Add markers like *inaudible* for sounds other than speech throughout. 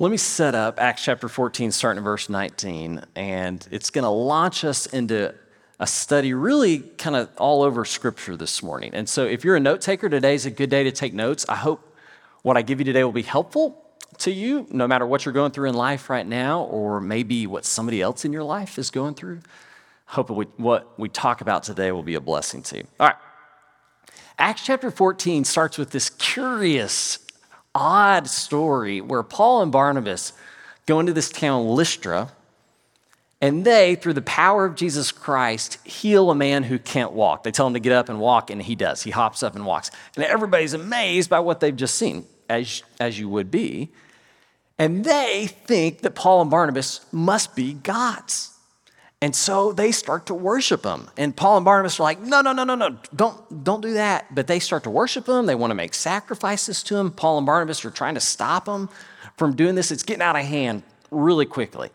Let me set up Acts chapter 14, starting at verse 19, and it's going to launch us into a study really kind of all over Scripture this morning. And so, if you're a note taker, today's a good day to take notes. I hope what I give you today will be helpful to you, no matter what you're going through in life right now, or maybe what somebody else in your life is going through. I hope what we talk about today will be a blessing to you. All right. Acts chapter 14 starts with this curious odd story where Paul and Barnabas go into this town, Lystra, and they, through the power of Jesus Christ, heal a man who can't walk. They tell him to get up and walk, and he does. He hops up and walks. And everybody's amazed by what they've just seen, as, as you would be. And they think that Paul and Barnabas must be gods. And so they start to worship him. And Paul and Barnabas are like, no, no, no, no, no, don't, don't do that. But they start to worship him. They want to make sacrifices to him. Paul and Barnabas are trying to stop him from doing this. It's getting out of hand really quickly.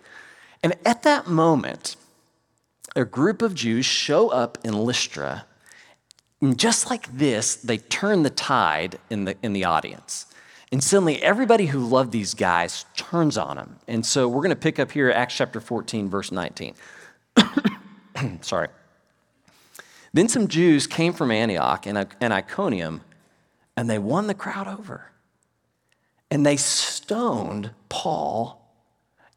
And at that moment, a group of Jews show up in Lystra. And just like this, they turn the tide in the, in the audience. And suddenly, everybody who loved these guys turns on them. And so we're going to pick up here Acts chapter 14, verse 19. *coughs* Sorry. Then some Jews came from Antioch and, and Iconium, and they won the crowd over. And they stoned Paul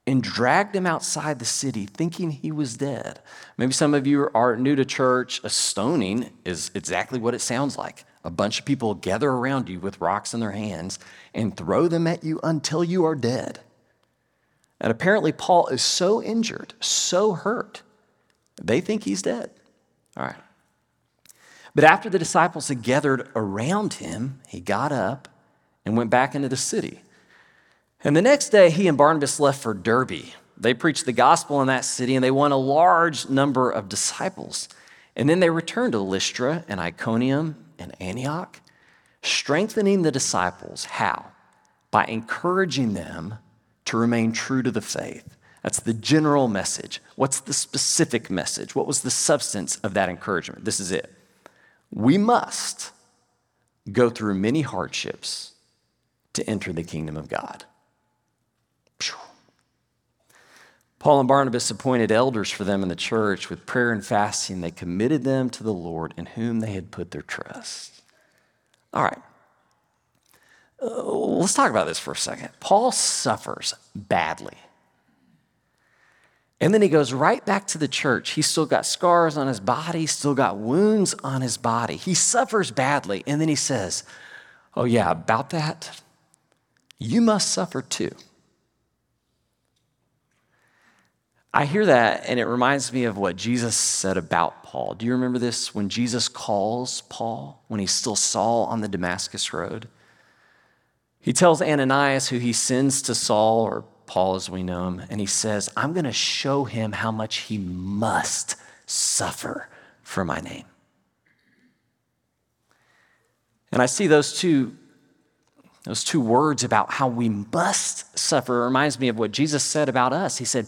and dragged him outside the city thinking he was dead. Maybe some of you are new to church. A stoning is exactly what it sounds like. A bunch of people gather around you with rocks in their hands and throw them at you until you are dead. And apparently, Paul is so injured, so hurt, they think he's dead. All right. But after the disciples had gathered around him, he got up and went back into the city. And the next day, he and Barnabas left for Derbe. They preached the gospel in that city and they won a large number of disciples. And then they returned to Lystra and Iconium and Antioch, strengthening the disciples. How? By encouraging them to remain true to the faith that's the general message. What's the specific message? What was the substance of that encouragement? This is it. We must go through many hardships to enter the kingdom of God. Paul and Barnabas appointed elders for them in the church with prayer and fasting. They committed them to the Lord in whom they had put their trust. All right. Uh, let's talk about this for a second. Paul suffers badly and then he goes right back to the church. He's still got scars on his body, still got wounds on his body. He suffers badly. And then he says, Oh, yeah, about that, you must suffer too. I hear that and it reminds me of what Jesus said about Paul. Do you remember this when Jesus calls Paul when he's still Saul on the Damascus road? He tells Ananias, who he sends to Saul or Paul as we know him, and he says, I'm going to show him how much he must suffer for my name. And I see those two, those two words about how we must suffer reminds me of what Jesus said about us. He said,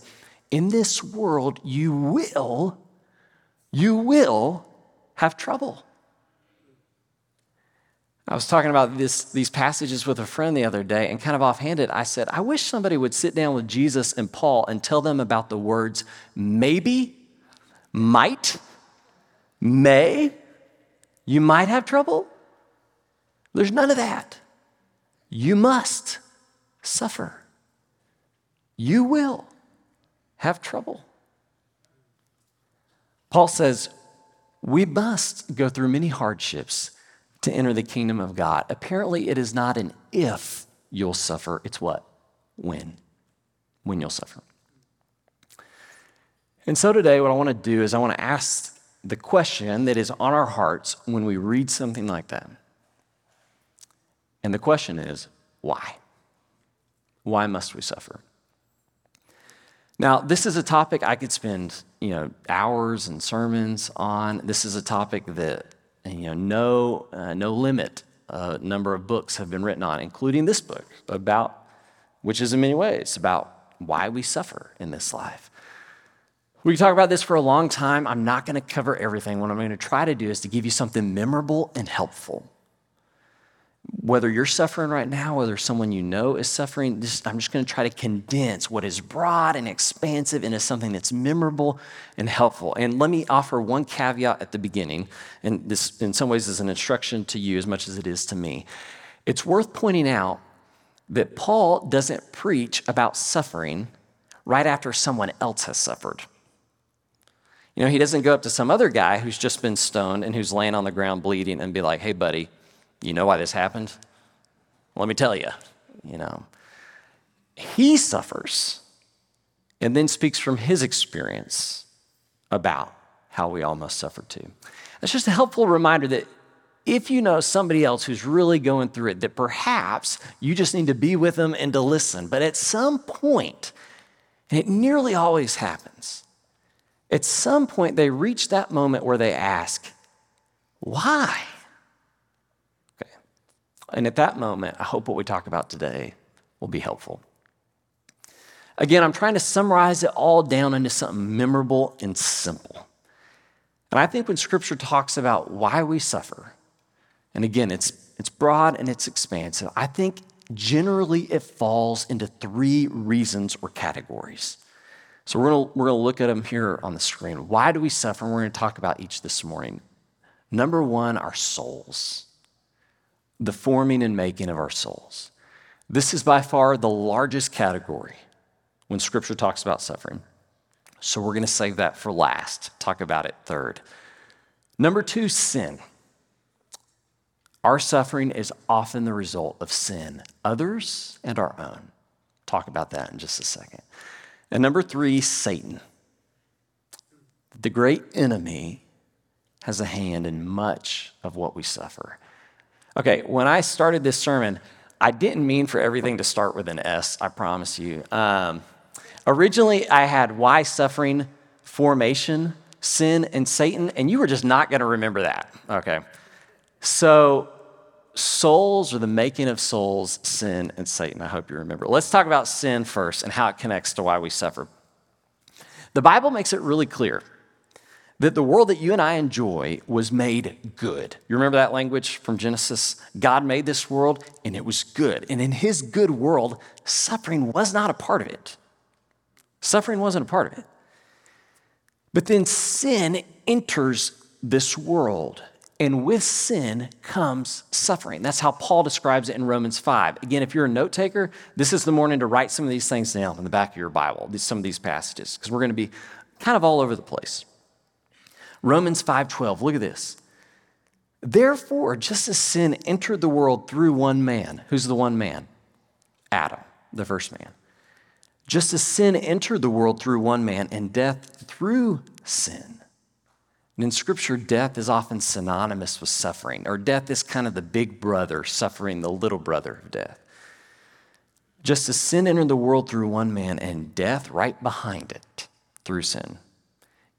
In this world, you will, you will have trouble. I was talking about this, these passages with a friend the other day, and kind of offhanded, I said, I wish somebody would sit down with Jesus and Paul and tell them about the words maybe, might, may. You might have trouble. There's none of that. You must suffer. You will have trouble. Paul says, we must go through many hardships to enter the kingdom of God. Apparently, it is not an if you'll suffer, it's what? When. When you'll suffer. And so today, what I want to do is I want to ask the question that is on our hearts when we read something like that. And the question is, why? Why must we suffer? Now, this is a topic I could spend, you know, hours and sermons on. This is a topic that you know, no, uh, no limit uh, number of books have been written on, including this book about, which is in many ways about why we suffer in this life. We can talk about this for a long time. I'm not going to cover everything. What I'm going to try to do is to give you something memorable and helpful. Whether you're suffering right now, whether someone you know is suffering, just, I'm just going to try to condense what is broad and expansive into something that's memorable and helpful. And let me offer one caveat at the beginning, and this, in some ways, is an instruction to you as much as it is to me. It's worth pointing out that Paul doesn't preach about suffering right after someone else has suffered. You know, he doesn't go up to some other guy who's just been stoned and who's laying on the ground bleeding and be like, hey, buddy, you know why this happened? Let me tell you, you know. He suffers and then speaks from his experience about how we all must suffer too. It's just a helpful reminder that if you know somebody else who's really going through it, that perhaps you just need to be with them and to listen. But at some point, and it nearly always happens, at some point they reach that moment where they ask, Why? And at that moment, I hope what we talk about today will be helpful. Again, I'm trying to summarize it all down into something memorable and simple. And I think when scripture talks about why we suffer, and again, it's, it's broad and it's expansive. I think generally it falls into three reasons or categories. So we're gonna, we're gonna look at them here on the screen. Why do we suffer? And we're gonna talk about each this morning. Number one, our souls, the forming and making of our souls. This is by far the largest category when scripture talks about suffering. So we're gonna save that for last, talk about it third. Number two, sin. Our suffering is often the result of sin, others and our own. Talk about that in just a second. And number three, Satan. The great enemy has a hand in much of what we suffer. Okay, when I started this sermon, I didn't mean for everything to start with an S, I promise you. Um, originally, I had why suffering, formation, sin, and Satan, and you were just not going to remember that. Okay. So souls or the making of souls, sin and Satan. I hope you remember. Let's talk about sin first and how it connects to why we suffer. The Bible makes it really clear that the world that you and I enjoy was made good. You remember that language from Genesis? God made this world and it was good. And in his good world, suffering was not a part of it. Suffering wasn't a part of it. But then sin enters this world. And with sin comes suffering. That's how Paul describes it in Romans 5. Again, if you're a note taker, this is the morning to write some of these things down in the back of your Bible, some of these passages, because we're going to be kind of all over the place. Romans 5:12, look at this. Therefore, just as sin entered the world through one man, who's the one man? Adam, the first man. Just as sin entered the world through one man and death through sin. And in Scripture, death is often synonymous with suffering, or death is kind of the big brother suffering the little brother of death. Just as sin entered the world through one man, and death right behind it through sin.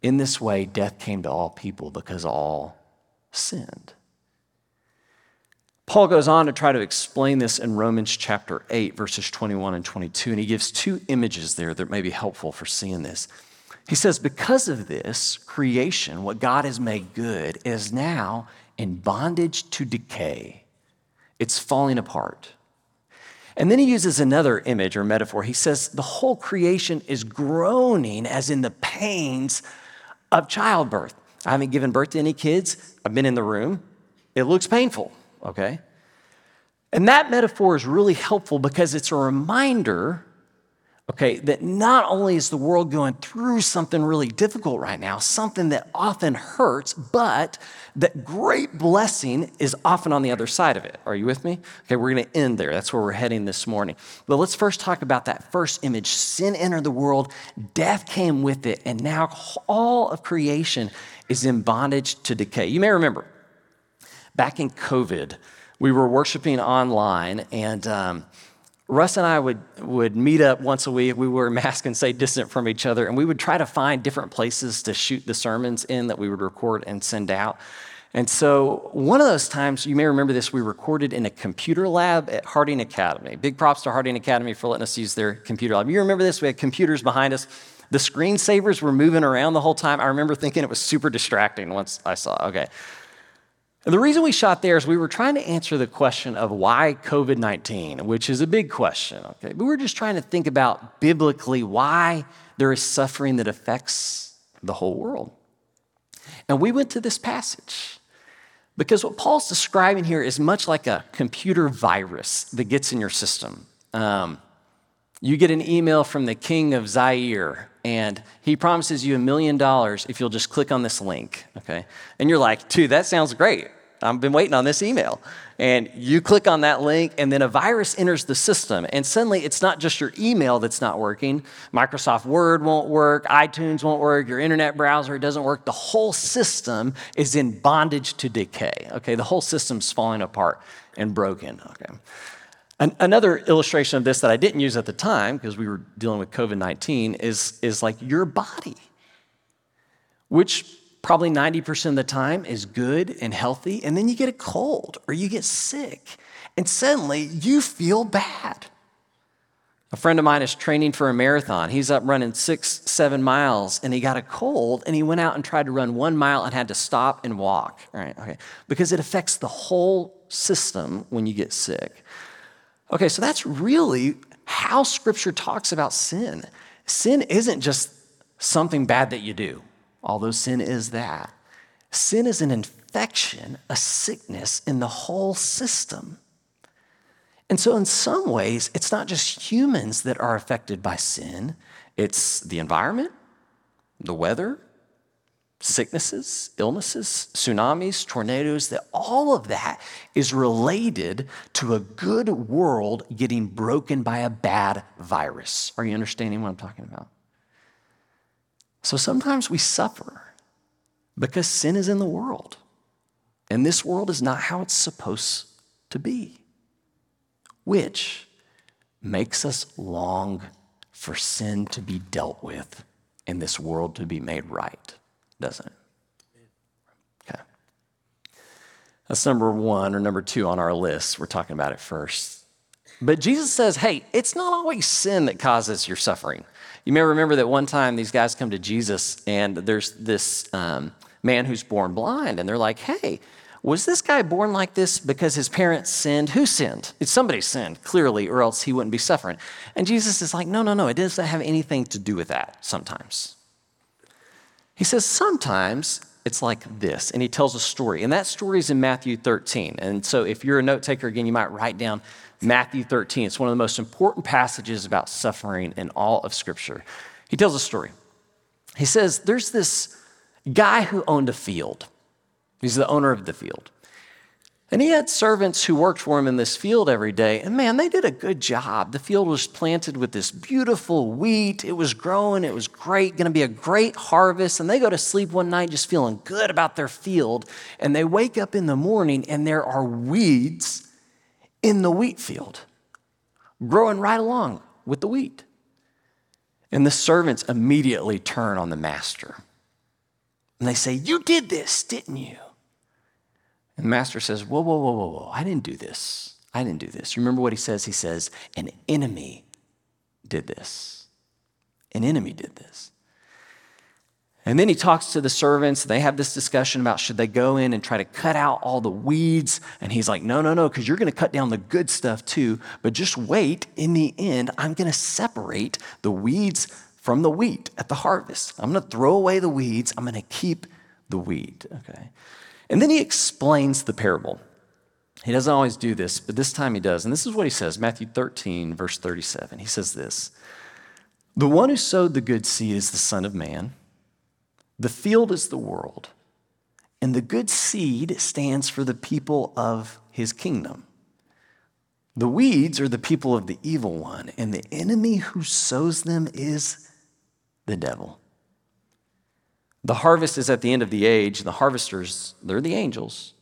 In this way, death came to all people because all sinned. Paul goes on to try to explain this in Romans chapter 8, verses 21 and 22, and he gives two images there that may be helpful for seeing this. He says, Because of this, creation, what God has made good, is now in bondage to decay. It's falling apart. And then he uses another image or metaphor. He says, The whole creation is groaning as in the pains of childbirth. I haven't given birth to any kids. I've been in the room. It looks painful, okay? And that metaphor is really helpful because it's a reminder okay, that not only is the world going through something really difficult right now, something that often hurts, but that great blessing is often on the other side of it. Are you with me? Okay, we're going to end there. That's where we're heading this morning. But let's first talk about that first image. Sin entered the world, death came with it, and now all of creation is in bondage to decay. You may remember back in COVID, we were worshiping online and um, Russ and I would, would meet up once a week. We wore masks and stay distant from each other, and we would try to find different places to shoot the sermons in that we would record and send out. And so, one of those times, you may remember this, we recorded in a computer lab at Harding Academy. Big props to Harding Academy for letting us use their computer lab. You remember this? We had computers behind us. The screensavers were moving around the whole time. I remember thinking it was super distracting once I saw, okay. And the reason we shot there is we were trying to answer the question of why COVID 19, which is a big question, okay? But we're just trying to think about biblically why there is suffering that affects the whole world. And we went to this passage because what Paul's describing here is much like a computer virus that gets in your system. Um, you get an email from the king of Zaire, and he promises you a million dollars if you'll just click on this link, okay? And you're like, dude, that sounds great. I've been waiting on this email. And you click on that link, and then a virus enters the system. And suddenly, it's not just your email that's not working. Microsoft Word won't work, iTunes won't work, your internet browser doesn't work. The whole system is in bondage to decay. Okay, the whole system's falling apart and broken. Okay. An- another illustration of this that I didn't use at the time because we were dealing with COVID 19 is, is like your body, which probably 90% of the time is good and healthy, and then you get a cold or you get sick, and suddenly you feel bad. A friend of mine is training for a marathon. He's up running six, seven miles, and he got a cold, and he went out and tried to run one mile and had to stop and walk. Right? Okay, because it affects the whole system when you get sick. Okay, so that's really how Scripture talks about sin. Sin isn't just something bad that you do although sin is that. Sin is an infection, a sickness in the whole system. And so, in some ways, it's not just humans that are affected by sin, it's the environment, the weather, sicknesses, illnesses, tsunamis, tornadoes, that all of that is related to a good world getting broken by a bad virus. Are you understanding what I'm talking about? So sometimes we suffer because sin is in the world. And this world is not how it's supposed to be, which makes us long for sin to be dealt with and this world to be made right, doesn't it? Okay. That's number one or number two on our list. We're talking about it first. But Jesus says, hey, it's not always sin that causes your suffering. You may remember that one time these guys come to Jesus, and there's this um, man who's born blind, and they're like, hey, was this guy born like this because his parents sinned? Who sinned? It's somebody sinned, clearly, or else he wouldn't be suffering. And Jesus is like, no, no, no, it doesn't have anything to do with that sometimes. He says, sometimes it's like this. And he tells a story. And that story is in Matthew 13. And so if you're a note taker again, you might write down Matthew 13. It's one of the most important passages about suffering in all of Scripture. He tells a story. He says, There's this guy who owned a field, he's the owner of the field. And he had servants who worked for him in this field every day. And man, they did a good job. The field was planted with this beautiful wheat. It was growing. It was great, going to be a great harvest. And they go to sleep one night just feeling good about their field. And they wake up in the morning and there are weeds in the wheat field, growing right along with the wheat. And the servants immediately turn on the master. And they say, You did this, didn't you? And the master says, Whoa, whoa, whoa, whoa, whoa. I didn't do this. I didn't do this. Remember what he says? He says, An enemy did this. An enemy did this. And then he talks to the servants. They have this discussion about should they go in and try to cut out all the weeds. And he's like, no, no, no, because you're going to cut down the good stuff too. But just wait. In the end, I'm going to separate the weeds from the wheat at the harvest. I'm going to throw away the weeds. I'm going to keep the wheat. Okay. And then he explains the parable. He doesn't always do this, but this time he does. And this is what he says Matthew 13, verse 37. He says this The one who sowed the good seed is the Son of Man. The field is the world, and the good seed stands for the people of his kingdom. The weeds are the people of the evil one, and the enemy who sows them is the devil. The harvest is at the end of the age, and the harvesters, they're the angels.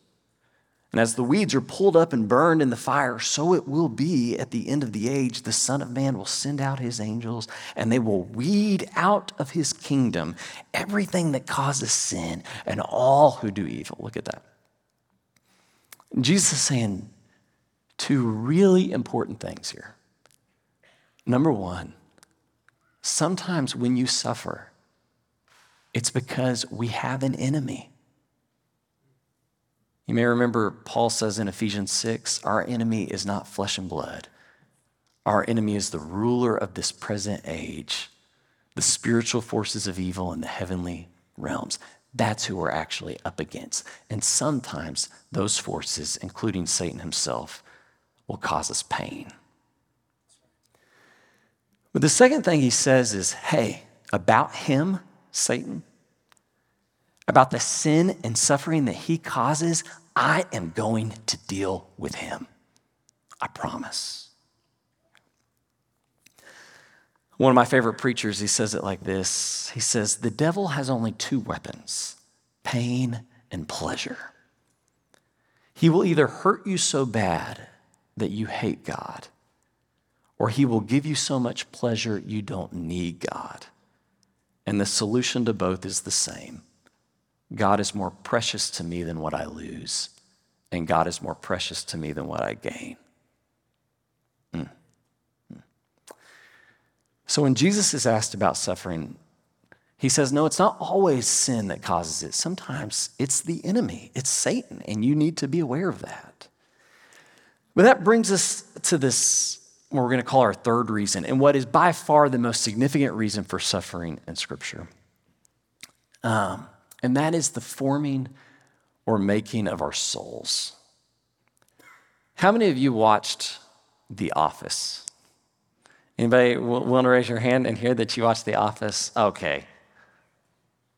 And as the weeds are pulled up and burned in the fire, so it will be at the end of the age. The Son of Man will send out his angels, and they will weed out of his kingdom everything that causes sin and all who do evil. Look at that. Jesus is saying two really important things here. Number one, sometimes when you suffer, it's because we have an enemy. You may remember Paul says in Ephesians 6 our enemy is not flesh and blood. Our enemy is the ruler of this present age, the spiritual forces of evil in the heavenly realms. That's who we're actually up against. And sometimes those forces, including Satan himself, will cause us pain. But the second thing he says is hey, about him, Satan, about the sin and suffering that he causes, I am going to deal with him. I promise. One of my favorite preachers, he says it like this He says, The devil has only two weapons pain and pleasure. He will either hurt you so bad that you hate God, or he will give you so much pleasure you don't need God. And the solution to both is the same God is more precious to me than what I lose, and God is more precious to me than what I gain. Mm. Mm. So when Jesus is asked about suffering, he says, No, it's not always sin that causes it. Sometimes it's the enemy, it's Satan, and you need to be aware of that. But that brings us to this, what we're going to call our third reason, and what is by far the most significant reason for suffering in Scripture. Um, and that is the forming or making of our souls. How many of you watched The Office? Anybody willing to raise your hand and hear that you watched The Office? Okay.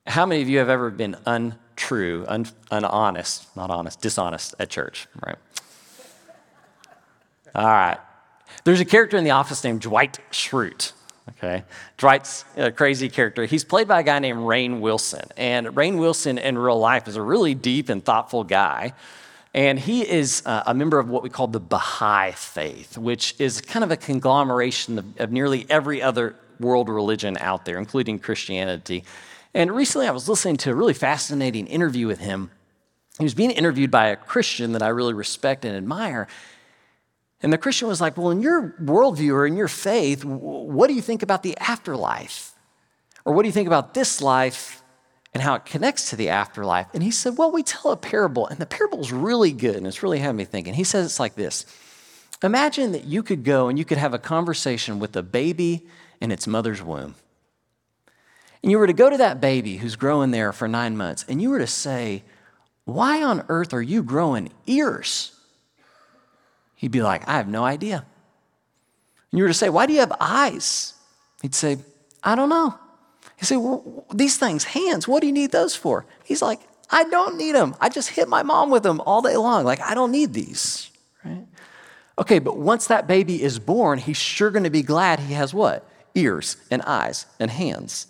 How many of you have ever been untrue, un, unhonest, not honest, dishonest at church, right? All right. There's a character in The Office named Dwight Schrute. Okay, Dwight's a crazy character. He's played by a guy named Rainn Wilson, and Rainn Wilson in real life is a really deep and thoughtful guy. And he is uh, a member of what we call the Baha'i faith, which is kind of a conglomeration of, of nearly every other world religion out there, including Christianity. And recently I was listening to a really fascinating interview with him. He was being interviewed by a Christian that I really respect and admire. And the Christian was like, Well, in your worldview or in your faith, what do you think about the afterlife? Or what do you think about this life and how it connects to the afterlife? And he said, Well, we tell a parable, and the parable is really good, and it's really had me thinking. He says it's like this Imagine that you could go and you could have a conversation with a baby in its mother's womb. And you were to go to that baby who's growing there for nine months, and you were to say, Why on earth are you growing ears? He'd be like, I have no idea. And you were to say, Why do you have eyes? He'd say, I don't know. He'd say, well, These things, hands, what do you need those for? He's like, I don't need them. I just hit my mom with them all day long. Like, I don't need these, right? Okay, but once that baby is born, he's sure going to be glad he has what? Ears and eyes and hands.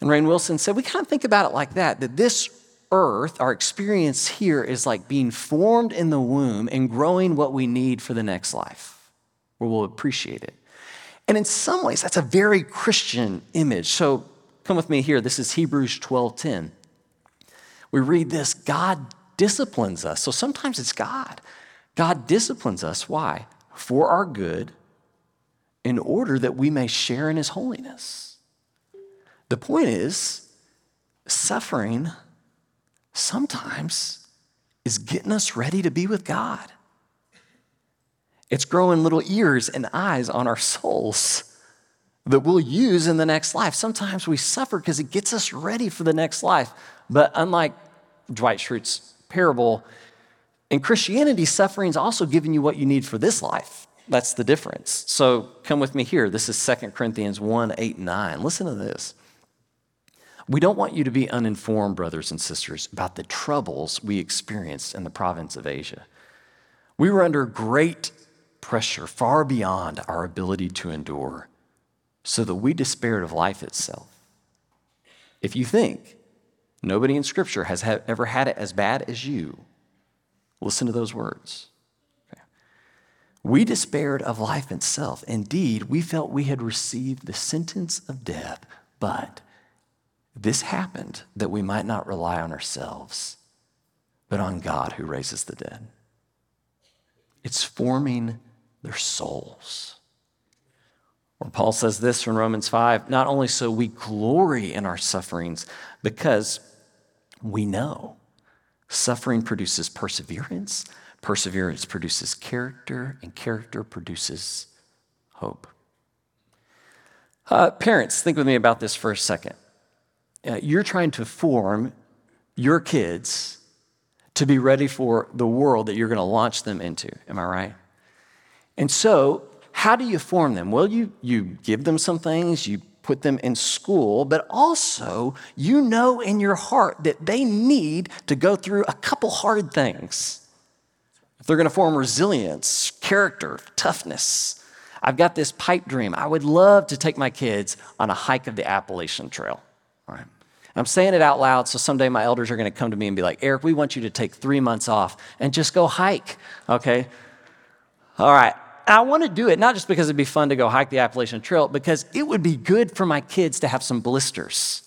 And Rainn Wilson said, we kind of think about it like that, that this earth, our experience here is like being formed in the womb and growing what we need for the next life, where we'll appreciate it. And in some ways, that's a very Christian image. So come with me here. This is Hebrews 12:10. We read this, God disciplines us. So sometimes it's God. God disciplines us. Why? For our good, in order that we may share in his holiness. The point is, suffering sometimes is getting us ready to be with God. It's growing little ears and eyes on our souls that we'll use in the next life. Sometimes we suffer because it gets us ready for the next life. But unlike Dwight Schrute's parable, in Christianity, suffering is also giving you what you need for this life. That's the difference. So come with me here. This is 2 Corinthians 1 8 and 9. Listen to this. We don't want you to be uninformed, brothers and sisters, about the troubles we experienced in the province of Asia. We were under great pressure, far beyond our ability to endure, so that we despaired of life itself. If you think nobody in Scripture has ever had it as bad as you, listen to those words. We despaired of life itself. Indeed, we felt we had received the sentence of death, but this happened that we might not rely on ourselves, but on God who raises the dead. It's forming their souls. Or Paul says this from Romans 5 not only so we glory in our sufferings, because we know Suffering produces perseverance, perseverance produces character, and character produces hope. Uh, parents, think with me about this for a second. Uh, you're trying to form your kids to be ready for the world that you're going to launch them into. Am I right? And so, how do you form them? Well, you, you give them some things, you put them in school, but also you know in your heart that they need to go through a couple hard things. If they're going to form resilience, character, toughness. I've got this pipe dream. I would love to take my kids on a hike of the Appalachian Trail. All right. I'm saying it out loud so someday my elders are going to come to me and be like, Eric, we want you to take three months off and just go hike. Okay? All right. I want to do it not just because it'd be fun to go hike the Appalachian Trail, because it would be good for my kids to have some blisters,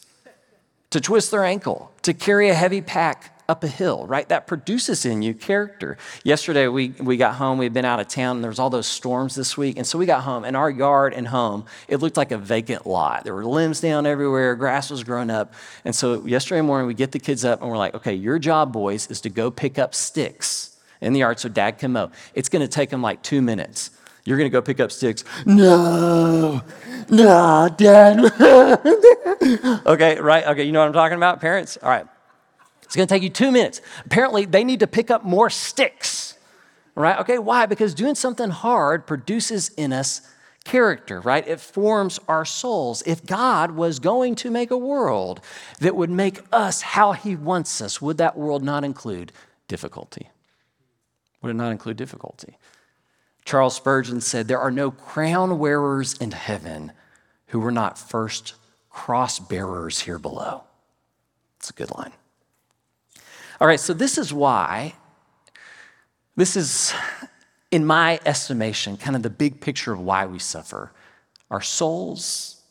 to twist their ankle, to carry a heavy pack up a hill, right? That produces in you character. Yesterday, we, we got home. We'd been out of town, and there was all those storms this week. And so we got home, and our yard and home, it looked like a vacant lot. There were limbs down everywhere. Grass was growing up. And so yesterday morning, we get the kids up, and we're like, okay, your job, boys, is to go pick up sticks in the yard so dad can mow. It's going to take them like two minutes. You're going to go pick up sticks. No, no, dad. *laughs* okay, right? Okay, you know what I'm talking about, parents? All right. It's going to take you two minutes. Apparently, they need to pick up more sticks, right? Okay, why? Because doing something hard produces in us character, right? It forms our souls. If God was going to make a world that would make us how He wants us, would that world not include difficulty? Would it not include difficulty? Charles Spurgeon said, There are no crown wearers in heaven who were not first cross bearers here below. It's a good line. All right, so this is why, this is, in my estimation, kind of the big picture of why we suffer our souls,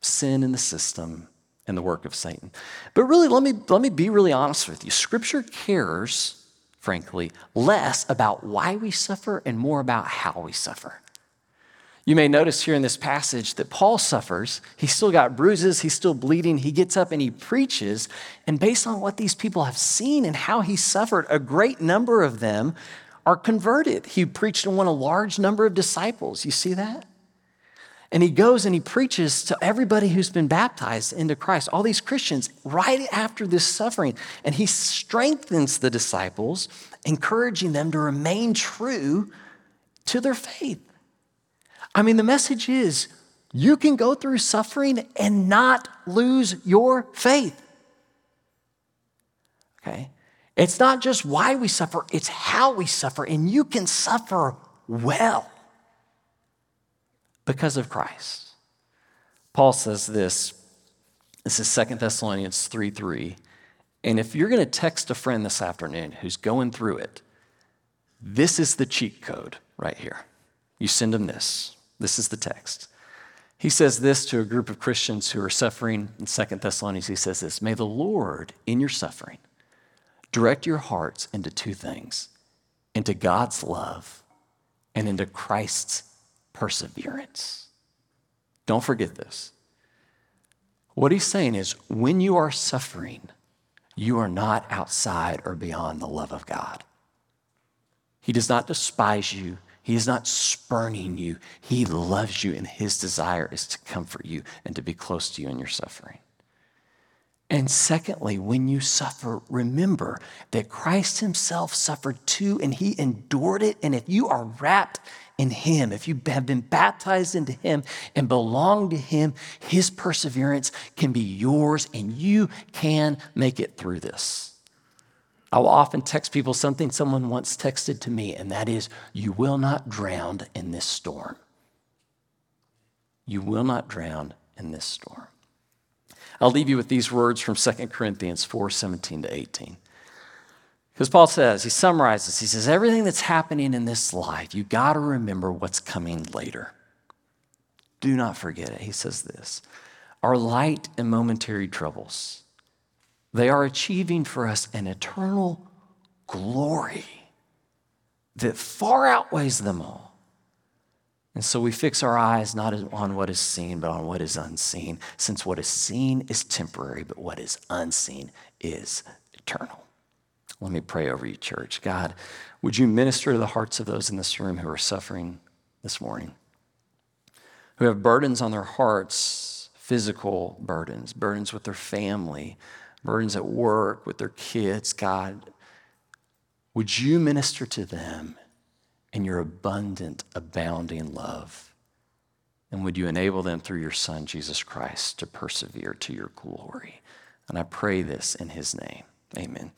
sin in the system, and the work of Satan. But really, let me, let me be really honest with you. Scripture cares, frankly, less about why we suffer and more about how we suffer. You may notice here in this passage that Paul suffers. He's still got bruises, he's still bleeding. He gets up and he preaches. And based on what these people have seen and how he suffered, a great number of them are converted. He preached and won a large number of disciples. You see that? And he goes and he preaches to everybody who's been baptized into Christ, all these Christians, right after this suffering. And he strengthens the disciples, encouraging them to remain true to their faith. I mean, the message is you can go through suffering and not lose your faith. Okay? It's not just why we suffer, it's how we suffer, and you can suffer well because of Christ. Paul says this. This is 2 Thessalonians 3 3. And if you're going to text a friend this afternoon who's going through it, this is the cheat code right here. You send them this. This is the text. He says this to a group of Christians who are suffering in Second Thessalonians. He says this May the Lord, in your suffering, direct your hearts into two things into God's love and into Christ's perseverance. Don't forget this. What he's saying is when you are suffering, you are not outside or beyond the love of God. He does not despise you. He is not spurning you. He loves you, and his desire is to comfort you and to be close to you in your suffering. And secondly, when you suffer, remember that Christ himself suffered too, and he endured it. And if you are wrapped in him, if you have been baptized into him and belong to him, his perseverance can be yours, and you can make it through this. I will often text people something someone once texted to me, and that is, You will not drown in this storm. You will not drown in this storm. I'll leave you with these words from 2 Corinthians 4 17 to 18. Because Paul says, he summarizes, he says, everything that's happening in this life, you got to remember what's coming later. Do not forget it. He says this Our light and momentary troubles they are achieving for us an eternal glory that far outweighs them all. And so we fix our eyes not on what is seen, but on what is unseen, since what is seen is temporary, but what is unseen is eternal. Let me pray over you, church. God, would you minister to the hearts of those in this room who are suffering this morning, who have burdens on their hearts, physical burdens, burdens with their family, burdens at work, with their kids? God, would you minister to them in your abundant, abounding love? And would you enable them through your Son, Jesus Christ, to persevere to your glory? And I pray this in his name. Amen.